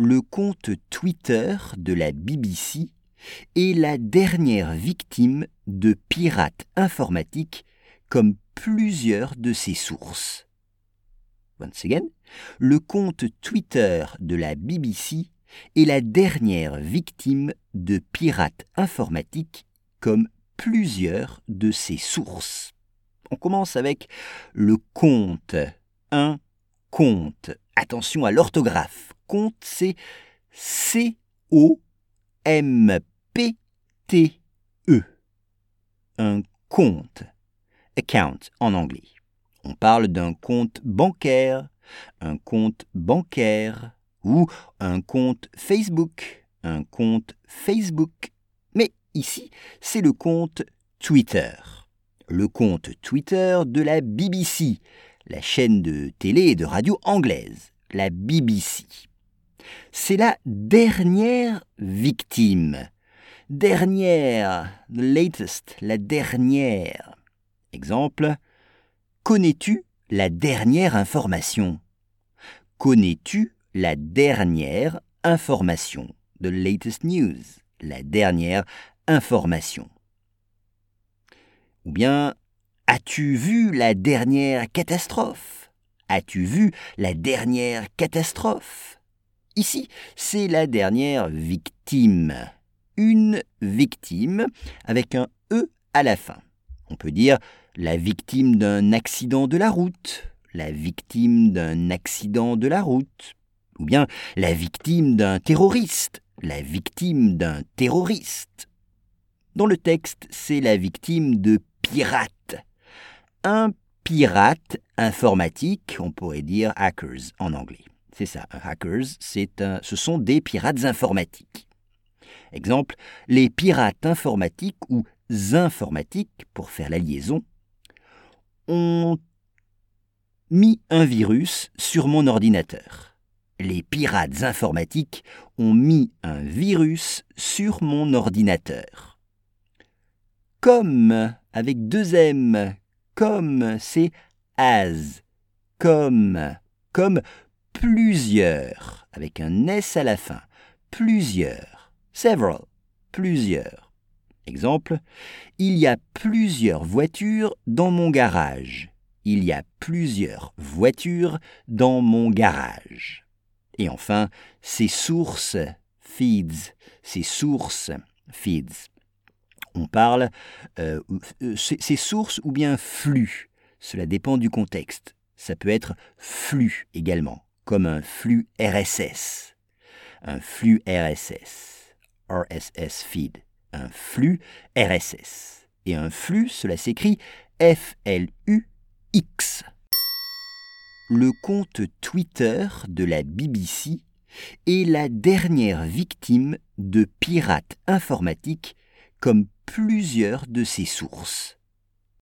Le compte Twitter de la BBC est la dernière victime de pirates informatiques comme plusieurs de ses sources. Once again, le compte Twitter de la BBC est la dernière victime de pirates informatiques comme plusieurs de ses sources. On commence avec le compte. Un compte. Attention à l'orthographe. Compte, c'est C-O-M-P-T-E. Un compte. Account en anglais. On parle d'un compte bancaire, un compte bancaire ou un compte Facebook, un compte Facebook. Mais ici, c'est le compte Twitter. Le compte Twitter de la BBC, la chaîne de télé et de radio anglaise, la BBC. C'est la dernière victime. Dernière, the latest, la dernière. Exemple, Connais-tu la dernière information? Connais-tu la dernière information? The latest news. La dernière information. Ou bien, as-tu vu la dernière catastrophe? As-tu vu la dernière catastrophe? Ici, c'est la dernière victime. Une victime avec un E à la fin. On peut dire la victime d'un accident de la route, la victime d'un accident de la route, ou bien la victime d'un terroriste, la victime d'un terroriste. Dans le texte, c'est la victime de pirates. Un pirate informatique, on pourrait dire hackers en anglais. C'est ça, hackers, c'est un, ce sont des pirates informatiques. Exemple, les pirates informatiques ou informatiques, pour faire la liaison, ont mis un virus sur mon ordinateur. Les pirates informatiques ont mis un virus sur mon ordinateur. Comme, avec deux M, comme, c'est as, comme, comme plusieurs, avec un S à la fin, plusieurs, several, plusieurs. Exemple, il y a plusieurs voitures dans mon garage. Il y a plusieurs voitures dans mon garage. Et enfin, ces sources, feeds, ces sources, feeds. On parle euh, euh ces sources ou bien flux. Cela dépend du contexte. Ça peut être flux également, comme un flux RSS. Un flux RSS. RSS feed un flux RSS. Et un flux, cela s'écrit F-L-U-X. Le compte Twitter de la BBC est la dernière victime de pirates informatiques comme plusieurs de ses sources.